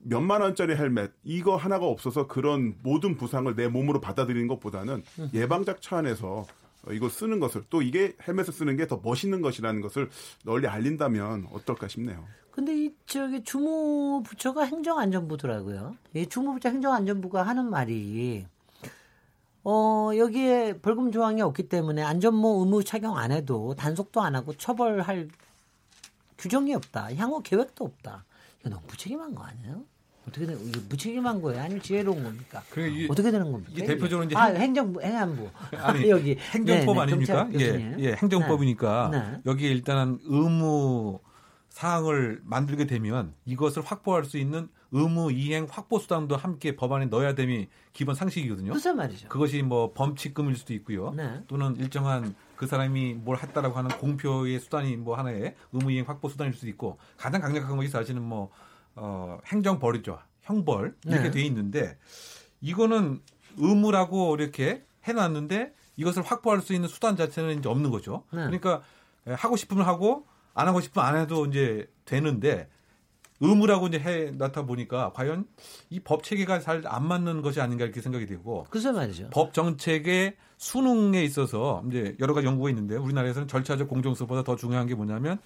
몇만 원짜리 헬멧 이거 하나가 없어서 그런 모든 부상을 내 몸으로 받아들이는 것보다는
음.
예방작 차 안에서 어, 이거 쓰는 것을 또 이게 헬멧을 쓰는 게 더 멋있는 것이라는 것을 널리 알린다면 어떨까 싶네요.
근데 이 저기 주무부처가 행정안전부더라고요. 이 주무부처 행정안전부가 하는 말이 어 여기에 벌금 조항이 없기 때문에 안전모 의무 착용 안 해도 단속도 안 하고 처벌할 규정이 없다. 향후 계획도 없다. 이거 너무 무책임한 거 아니에요? 어떻게 되, 이게 무책임한 거예요? 아니면 지혜로운 겁니까?
그게 이게-
어떻게 되는 겁니까?
이게 대표적으로 이제
아,
행-
행정부, 행안부.
아니,
여기
행정법
네, 네,
아닙니까?
경찰
예. 예, 행정법이니까
네.
여기에 일단은 의무 사항을 만들게 되면 이것을 확보할 수 있는 의무 이행 확보 수단도 함께 법안에 넣어야 됨이 기본 상식이거든요.
글쎄 말이죠.
그것이 뭐 범칙금일 수도 있고요.
네.
또는 일정한 그 사람이 뭘 했다라고 하는 공표의 수단이 뭐 하나의 의무 이행 확보 수단일 수도 있고 가장 강력한 것이 사실은 뭐 어, 행정 벌이죠. 형벌 이렇게
네.
돼 있는데 이거는 의무라고 이렇게 해놨는데 이것을 확보할 수 있는 수단 자체는 이제 없는 거죠.
네.
그러니까 하고 싶으면 하고 안 하고 싶으면 안 해도 이제 되는데 의무라고 이제 해 놨다 보니까 과연 이 법 체계가 잘 안 맞는 것이 아닌가 이렇게 생각이 되고
글쎄 말이죠.
법 정책의 수능에 있어서 이제 여러 가지 연구가 있는데 우리나라에서는 절차적 공정성보다 더 중요한 게 뭐냐면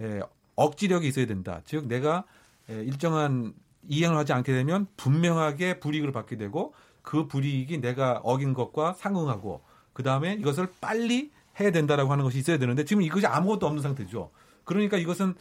에, 억지력이 있어야 된다. 즉 내가 에, 일정한 이행을 하지 않게 되면 분명하게 불이익을 받게 되고 그 불이익이 내가 어긴 것과 상응하고 그 다음에 이것을 빨리 해야 된다라고 하는 것이 있어야 되는데 지금 이것이 아무것도 없는 상태죠. 그러니까 이것은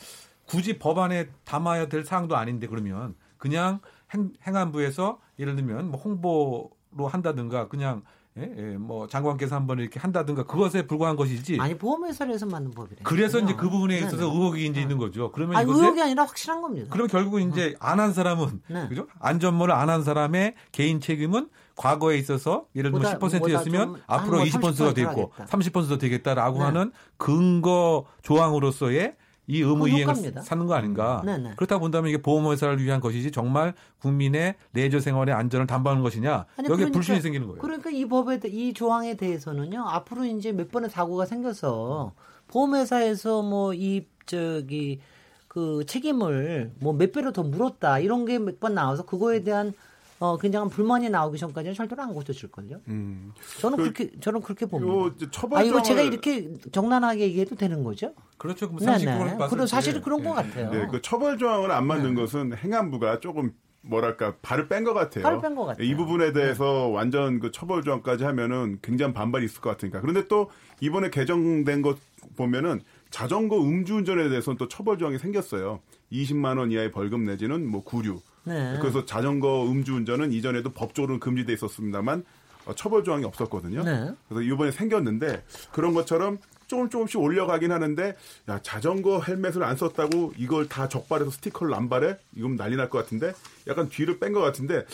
굳이 법안에 담아야 될 사항도 아닌데 그러면 그냥 행, 행안부에서 예를 들면 뭐 홍보로 한다든가 그냥 예, 예, 뭐 장관께서 한번 이렇게 한다든가 그것에 불과한 것이지.
아니 보험회사에서 만든 법이래.
그래서 이제 그 부분에 있어서
네네.
의혹이 이제 있는 거죠. 그러면
아니,
이것에
의혹이 아니라 확실한 겁니다.
그러면 결국 이제 안 한 사람은
네.
그죠? 안전모를 안 한 사람의 개인 책임은 과거에 있어서 예를 들면
보다- 보다
10%였으면
좀
앞으로
한
20%가
뭐
되고
30%
30%가 되겠다라고
네.
하는 근거 조항으로서의 이 의무
그건
이행을
효과입니다.
사는 거 아닌가?
네, 네.
그렇다 본다면 이게 보험회사를 위한 것이지 정말 국민의 내조 생활의 안전을 담보하는 것이냐?
아니,
여기에
그러니까-
불신이 생기는 거예요.
그러니까 이 법에 대- 이 조항에 대해서는요. 앞으로 이제 몇 번의 사고가 생겨서 보험회사에서 뭐 이 저기 그 책임을 뭐 몇 배로 더 물었다 이런 게 몇 번 나와서 그거에 대한 어 굉장한 불만이 나오기 전까지는 절대로 안 고쳐질 걸요.
음.
저는
그-
그렇게 저는 그렇게
요
봅니다.
이제
아
처벌
이거 제가 이렇게 정난하게 얘기해도 되는 거죠?
그렇죠.
네네.
때.
사실은 그런
예,
것
예.
같아요.
네, 그 처벌 조항을 안 만든 것은 행안부가 조금 뭐랄까 발을 뺀 것 같아요.
발을 뺀 것 같아요.
이 부분에 대해서 완전 그 처벌 조항까지 하면은 굉장한 반발이 있을 것 같으니까. 그런데 또 이번에 개정된 것 보면은 자전거 음주운전에 대해서는 또 처벌 조항이 생겼어요. 20만 원 이하의 벌금 내지는 뭐 구류.
네.
그래서 자전거 음주운전은 이전에도 법적으로 금지돼 있었습니다만 어, 처벌 조항이 없었거든요.
네.
그래서 이번에 생겼는데 그런 것처럼 조금 조금씩 올려가긴 하는데 야 자전거 헬멧을 안 썼다고 이걸 다 적발해서 스티커를 안 발해? 이건 난리 날 것 같은데 약간 뒤를 뺀 것 같은데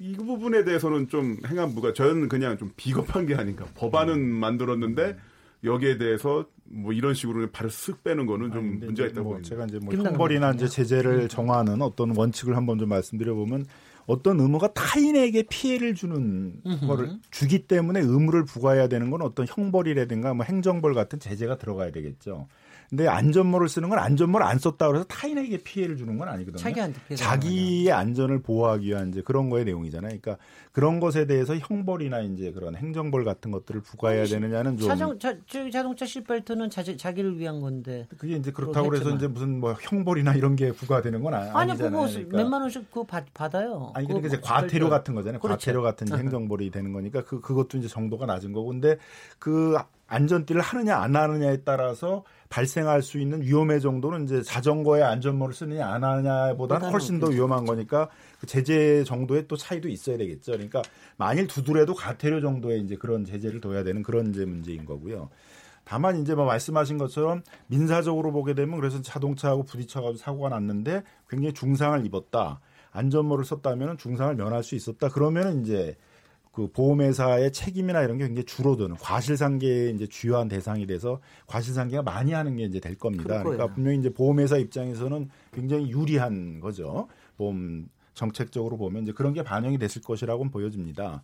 이 부분에 대해서는 좀 행안부가 저는 그냥 좀 비겁한 게 아닌가 법안은 만들었는데 여기에 대해서 뭐 이런 식으로 발을 쓱 빼는 거는 좀
근데
문제가 있다고
뭐
봅니다.
제가 이제 뭐 형벌이나 이제 제재를 정하는 어떤 원칙을 한번 좀 말씀드려 보면 어떤 의무가 타인에게 피해를 주는 거를 주기 때문에 의무를 부과해야 되는 건 어떤 형벌이라든가 뭐 행정벌 같은 제재가 들어가야 되겠죠. 근데 안전모를 쓰는 건 안전모를 안 썼다 그래서 타인에게 피해를 주는 건 아니거든요.
자기한테 피해가
자기의 안전을 보호하기 위한 이제 그런 거의 내용이잖아요. 그러니까 그런 것에 대해서 형벌이나 이제 그런 행정벌 같은 것들을 부과해야 되느냐는 좀
자전 자, 저 자동차 시트벨트는 자, 자기를 위한 건데.
그게 이제 그렇다고
했지만.
이제 무슨 뭐 형벌이나 이런 게 부과되는 건 아,
아니
아니잖아요.
그거
그러니까.
몇만 원씩 그거 받, 받아요.
아니
그거
그러니까 이제
뭐
과태료. 같은 거잖아요.
그렇죠.
과태료 같은 이제 행정벌이 되는 거니까 그 그것도 이제 정도가 낮은 거고 근데 그 안전띠를 하느냐 안 하느냐에 따라서 발생할 수 있는 위험의 정도는 이제 자전거에 안전모를 쓰느냐 안 하느냐보다는
보다는
훨씬 더
그렇죠.
위험한 거니까 그 제재 정도의 또 차이도 있어야 되겠죠. 그러니까 만일 두더라도 과태료 정도의 이제 그런 제재를 둬야 되는 그런 이제 문제인 거고요. 다만 이제 뭐 말씀하신 것처럼 민사적으로 보게 되면 그래서 자동차하고 부딪혀가지고 사고가 났는데 굉장히 중상을 입었다. 안전모를 썼다면 중상을 면할 수 있었다. 그러면 이제 그 보험회사의 책임이나 이런 게 굉장히 줄어드는 과실상계의 이제 주요한 대상이 돼서 과실상계가 많이 하는 게 이제 될 겁니다.
거예요.
그러니까 분명히 이제 보험회사 입장에서는 굉장히 유리한 거죠. 보험 정책적으로 보면 이제 그런 게 반영이 됐을 것이라고 보여집니다.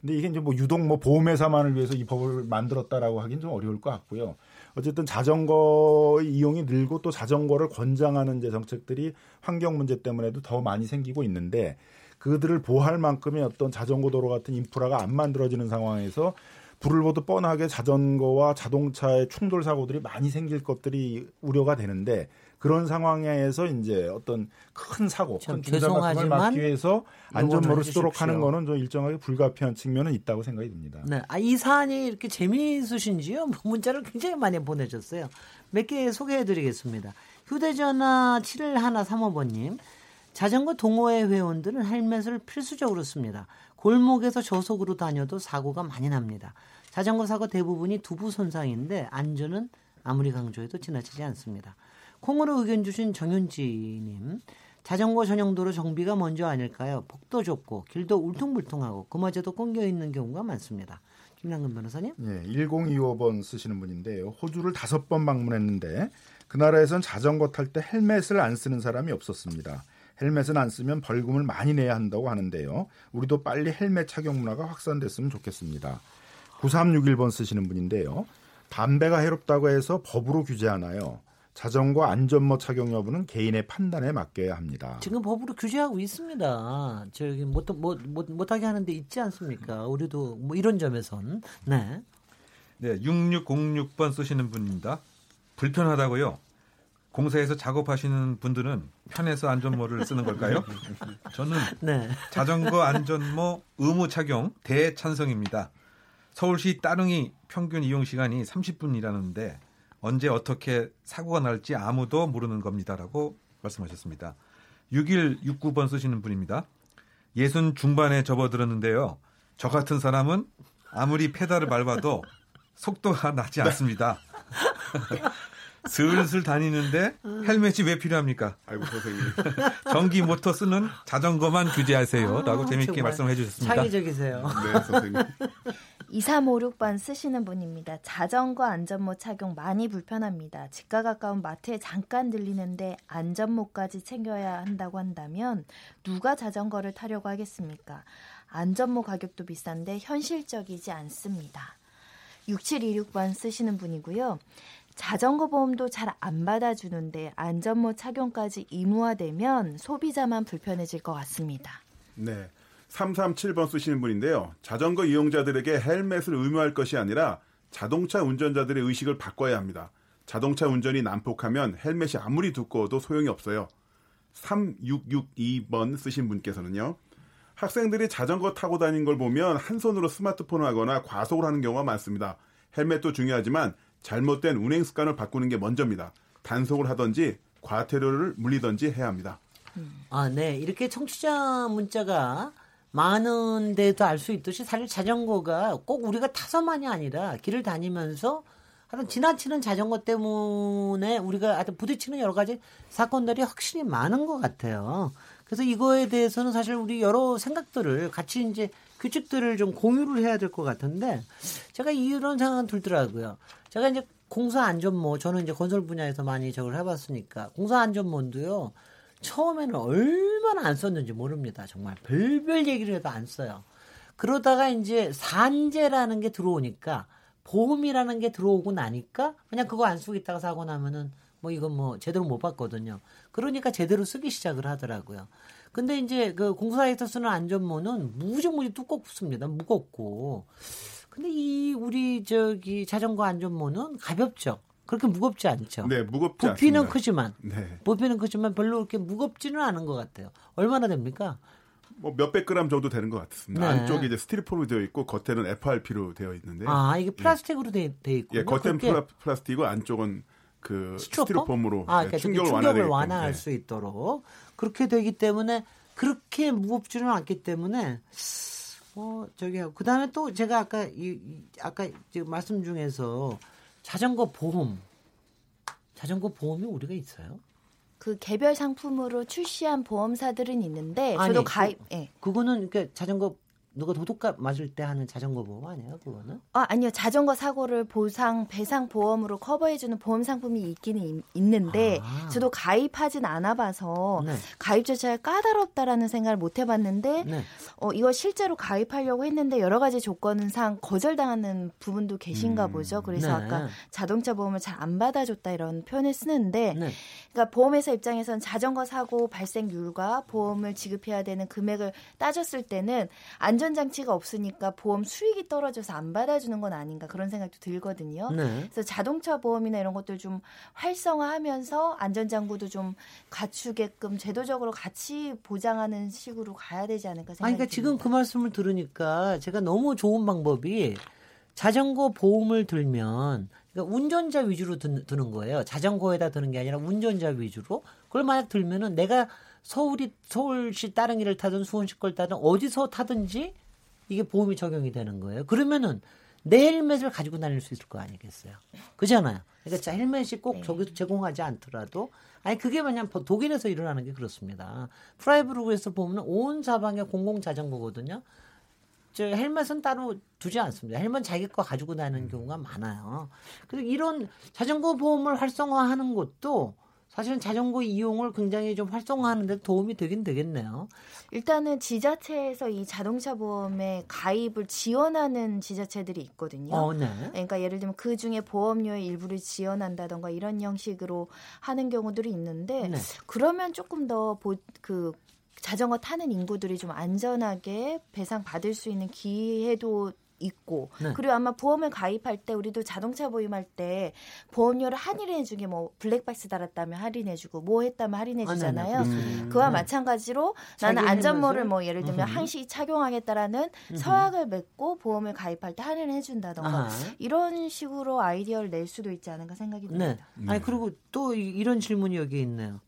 근데 이게 이제 뭐 유독 뭐 보험회사만을 위해서 이 법을 만들었다라고 하긴 좀 어려울 것 같고요. 어쨌든 자전거 이용이 늘고 또 자전거를 권장하는 이제 정책들이 환경 문제 때문에도 더 많이 생기고 있는데 그들을 보호할 만큼의 어떤 자전거 도로 같은 인프라가 안 만들어지는 상황에서 불을 보듯 뻔하게 자전거와 자동차의 충돌 사고들이 많이 생길 것들이 우려가 되는데 그런 상황에서 이제 어떤 큰 사고, 참큰
죄송하지만
막기 위해서 안전모를 쓰도록. 하는 거는 좀 일정하게 불가피한 측면은 있다고 생각이 듭니다.
네. 아, 이 사안이 이렇게 재미있으신지요? 뭐 문자를 굉장히 많이 보내줬어요. 몇 개 소개해드리겠습니다. 휴대전화 7135번님. 자전거 동호회 회원들은 헬멧을 필수적으로 씁니다. 골목에서 저속으로 다녀도 사고가 많이 납니다. 자전거 사고 대부분이 두부 손상인데 안전은 아무리 강조해도 지나치지 않습니다. 콩으로 의견 주신 정윤지님. 자전거 전용도로 정비가 먼저 아닐까요? 폭도 좁고 길도 울퉁불퉁하고 그마저도 꽁겨 있는 경우가 많습니다. 김남근 변호사님.
예, 1025번 쓰시는 분인데요. 호주를 다섯 번 방문했는데 그 나라에선 자전거 탈 때 헬멧을 안 쓰는 사람이 없었습니다. 헬멧은 안 쓰면 벌금을 많이 내야 한다고 하는데요. 우리도 빨리 헬멧 착용 문화가 확산됐으면 좋겠습니다. 9361번 쓰시는 분인데요. 담배가 해롭다고 해서 법으로 규제하나요? 자전거 안전모 착용 여부는 개인의 판단에 맡겨야 합니다.
지금 법으로 규제하고 있습니다. 저기 못, 못, 못, 못하게 하는데 있지 않습니까? 우리도 뭐 이런 점에선. 네.
네, 6606번 쓰시는 분입니다. 불편하다고요? 공사에서 작업하시는 분들은 편해서 안전모를 쓰는 걸까요? 저는
네.
자전거 안전모 의무 착용 대찬성입니다. 서울시 따릉이 평균 이용 시간이 30분이라는데 언제 어떻게 사고가 날지 아무도 모르는 겁니다라고 말씀하셨습니다. 6169번 쓰시는 분입니다. 예순 중반에 접어들었는데요. 저 같은 사람은 아무리 페달을 밟아도 속도가 나지 않습니다. 슬슬 다니는데 헬멧이 왜 필요합니까?
아이고 선생님.
전기 모터 쓰는 자전거만 규제하세요. 라고
아,
재미있게
정말
말씀해 주셨습니다.
창의적이세요.
네 선생님.
2356번 쓰시는 분입니다. 자전거 안전모 착용 많이 불편합니다. 집과 가까운 마트에 잠깐 들리는데 안전모까지 챙겨야 한다고 한다면 누가 자전거를 타려고 하겠습니까? 안전모 가격도 비싼데 현실적이지 않습니다. 6726번 쓰시는 분이고요. 자전거 보험도 잘 안 받아주는데 안전모 착용까지 의무화되면 소비자만 불편해질 것 같습니다.
네. 337번 쓰시는 분인데요. 자전거 이용자들에게 헬멧을 의무할 것이 아니라 자동차 운전자들의 의식을 바꿔야 합니다. 자동차 운전이 난폭하면 헬멧이 아무리 두꺼워도 소용이 없어요. 3662번 쓰신 분께서는요. 학생들이 자전거 타고 다니는 걸 보면 한 손으로 스마트폰을 하거나 과속을 하는 경우가 많습니다. 헬멧도 중요하지만 잘못된 운행 습관을 바꾸는 게 먼저입니다. 단속을 하든지 과태료를 물리든지 해야 합니다.
아, 네. 이렇게 청취자 문자가 많은 데도 알 수 있듯이 사실 자전거가 꼭 우리가 타서만이 아니라 길을 다니면서 하여튼 지나치는 자전거 때문에 우리가 하여튼 부딪히는 여러 가지 사건들이 확실히 많은 것 같아요. 그래서 이거에 대해서는 사실 우리 여러 생각들을 같이 이제 규칙들을 좀 공유를 해야 될 것 같은데 제가 이런 생각은 들더라고요. 제가 이제 공사 안전모 저는 이제 건설 분야에서 많이 저걸 해봤으니까 공사 안전모도요. 처음에는 얼마나 안 썼는지 모릅니다. 정말 별별 얘기를 해도 안 써요. 그러다가 이제 산재라는 게 들어오니까 보험이라는 게 들어오고 나니까 그냥 그거 안 쓰고 있다가 사고 나면은 뭐 이건 뭐 제대로 못 봤거든요. 그러니까 제대로 쓰기 시작을 하더라고요. 근데 이제 그 공사에서 쓰는 안전모는 무지무지 두껍습니다. 무겁고. 근데 이 우리 저기 자전거 안전모는 가볍죠. 그렇게 무겁지 않죠.
네, 무겁지
부피는
않습니다.
크지만
네.
부피는 크지만 별로 그렇게 무겁지는 않은 것 같아요. 얼마나 됩니까?
뭐 몇백 그램 정도 되는 것 같습니다.
네.
안쪽에 이제 스티로폼이 되어 있고 겉에는 FRP로 되어 있는데.
아 이게 플라스틱으로 돼, 돼 있고.
예, 겉엔 플라, 플라스틱이고 안쪽은 그
스티로폼?
스티로폼으로
아,
예,
그러니까
충격을,
충격을
완화하기
완화할
때문에.
수 있도록 그렇게 되기 때문에 그렇게 무겁지는 않기 때문에 어 저기 그 다음에 또 제가 아까 이, 이 아까 지금 말씀 중에서 자전거 보험 자전거 보험이 우리가 있어요?
그 개별 상품으로 출시한 보험사들은 있는데
아니,
저도 가입 예.
그거는 그러니까 자전거 누가 도둑가 맞을 때 하는 자전거 보험 아니에요? 그거는?
아, 아니요. 자전거 사고를 보상, 배상 보험으로 커버해주는 보험 상품이 있기는 있- 있는데,
아.
저도 가입하진 않아봐서,
네.
가입 절차가 까다롭다라는 생각을 못 해봤는데,
네.
어, 이거 실제로 가입하려고 했는데, 여러 가지 조건상 거절당하는 부분도 계신가
음.
보죠. 그래서
네.
아까 자동차 보험을 잘 안 받아줬다 이런 표현을 쓰는데,
네.
그러니까 보험회사 입장에선 자전거 사고 발생률과 보험을 지급해야 되는 금액을 따졌을 때는 안전 장치가 없으니까 보험 수익이 떨어져서 안 받아주는 건 아닌가 그런 생각도 들거든요.
네.
그래서 자동차 보험이나 이런 것들 좀 활성화하면서 안전장구도 좀 갖추게끔 제도적으로 같이 보장하는 식으로 가야 되지 않을까
아니,
생각이
그러니까 지금
듭니다.
그 말씀을 들으니까 제가 너무 좋은 방법이 자전거 보험을 들면 그러니까 운전자 위주로 드, 드는 거예요. 자전거에다 드는 게 아니라 운전자 위주로. 그걸 만약 들면은 내가 서울이 서울시 다른 길을 타든 수원시 걸 타든 어디서 타든지 이게 보험이 적용이 되는 거예요. 그러면은 내 헬멧을 가지고 다닐 수 있을 거 아니겠어요. 그잖아요. 그러니까 자, 헬멧이 꼭 저기서 제공하지 않더라도 아니 그게 마냥 독일에서 일어나는 게 그렇습니다. 프라이브루그에서 보면 온 사방에 공공 자전거거든요. 저 헬멧은 따로 두지 않습니다. 헬멧 자기 거 가지고 다니는 경우가 많아요. 그래서 이런 자전거 보험을 활성화하는 것도 사실은 자전거 이용을 굉장히 좀 활성화하는 데 도움이 되긴 되겠네요.
일단은 지자체에서 이 자동차 보험에 가입을 지원하는 지자체들이 있거든요.
어, 네.
그러니까 예를 들면 그 중에 보험료의 일부를 지원한다던가 이런 형식으로 하는 경우들이 있는데
네.
그러면 조금 더그 자전거 타는 인구들이 좀 안전하게 배상 받을 수 있는 기회도 있고
네.
그리고 아마 보험을 가입할 때 우리도 자동차 보험할 때 보험료를 할인해 주게 뭐 블랙박스 달았다면 할인해 주고 뭐 했다면 할인해
아, 네, 네,
주잖아요.
그렇습니다.
그와
네.
마찬가지로 나는 안전모를? 뭐 예를 들면
음흠.
항시 착용하겠다라는 서약을 맺고 보험을 가입할 때 할인을 해준다던가
아하.
이런 식으로 아이디어를 낼 수도 있지 않은가 생각이
네.
듭니다.
아니 그리고 또 이- 이런 질문이 여기 있네요.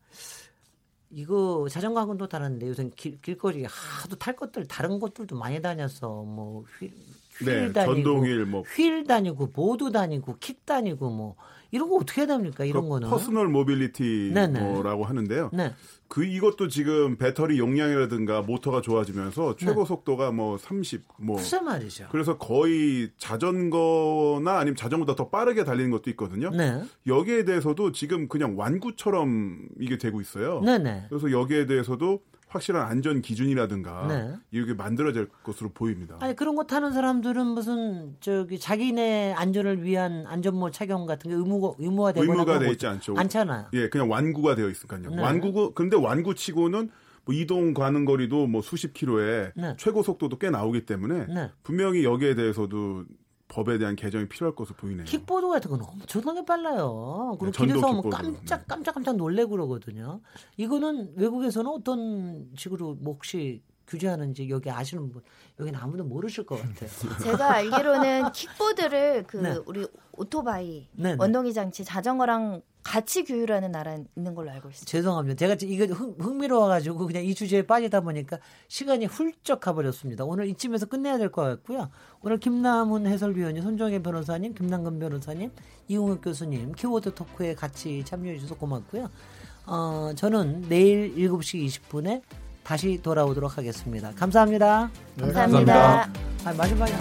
이거 자전거하고는 또 다른데 요새 길, 길거리 하도 탈 것들 다른 것들도 많이 다녔어. 뭐 휠, 휠
네,
다니고
전동휠 뭐
휠 다니고 보드 다니고 킥 다니고 뭐 이런 거 어떻게 해야 됩니까? 이런
그
거는.
personal mobility
네네.
뭐라고 하는데요.
네.
그 이것도 지금 배터리 용량이라든가 모터가 좋아지면서
네.
최고 속도가 뭐 30, 뭐
글쎄 말이죠.
그래서 거의 자전거나 아니면 자전거보다 더 빠르게 달리는 것도 있거든요.
네.
여기에 대해서도 지금 그냥 완구처럼 이게 되고 있어요.
네 네.
그래서 여기에 대해서도 확실한 안전 기준이라든가
네.
이렇게 만들어질 것으로 보입니다.
아니 그런 거 타는 사람들은 무슨 저기 자기네 안전을 위한 안전모 착용 같은 게 의무 의무화 되거나
의무가
거
있지 않죠.
않잖아요.
예, 그냥 완구가 되어 있으니까요.
네.
완구고 근데 완구치고는 뭐 이동 가는 거리도 뭐 수십 킬로에
네.
최고 속도도 꽤 나오기 때문에
네.
분명히 여기에 대해서도 법에 대한 개정이 필요할 것으로 보이네요.
킥보드 같은 건 엄청나게 빨라요. 그리고
네,
길에서 오면
킥보드.
깜짝 깜짝 깜짝 놀래고 그러거든요. 이거는 외국에서는 어떤 식으로 뭐 혹시 규제하는지 여기 아시는 분 여기는 아무도 모르실 것 같아요.
제가 알기로는 킥보드를 그
네.
우리 오토바이,
네, 네.
원동기 장치, 자전거랑 같이 규율하는 나라 있는 걸로 알고 있어요.
죄송합니다. 제가 이거 흥, 흥미로워가지고 그냥 이 주제에 빠지다 보니까 시간이 훌쩍 가버렸습니다. 오늘 이쯤에서 끝내야 될 것 같고요. 오늘 김남훈 해설위원님, 손정혜 변호사님, 김남근 변호사님, 이웅혁 교수님 키워드 토크에 같이 참여해 주셔서 고맙고요. 어, 저는 내일 7시 20분에 다시 돌아오도록 하겠습니다. 감사합니다.
감사합니다.
아, 마지막에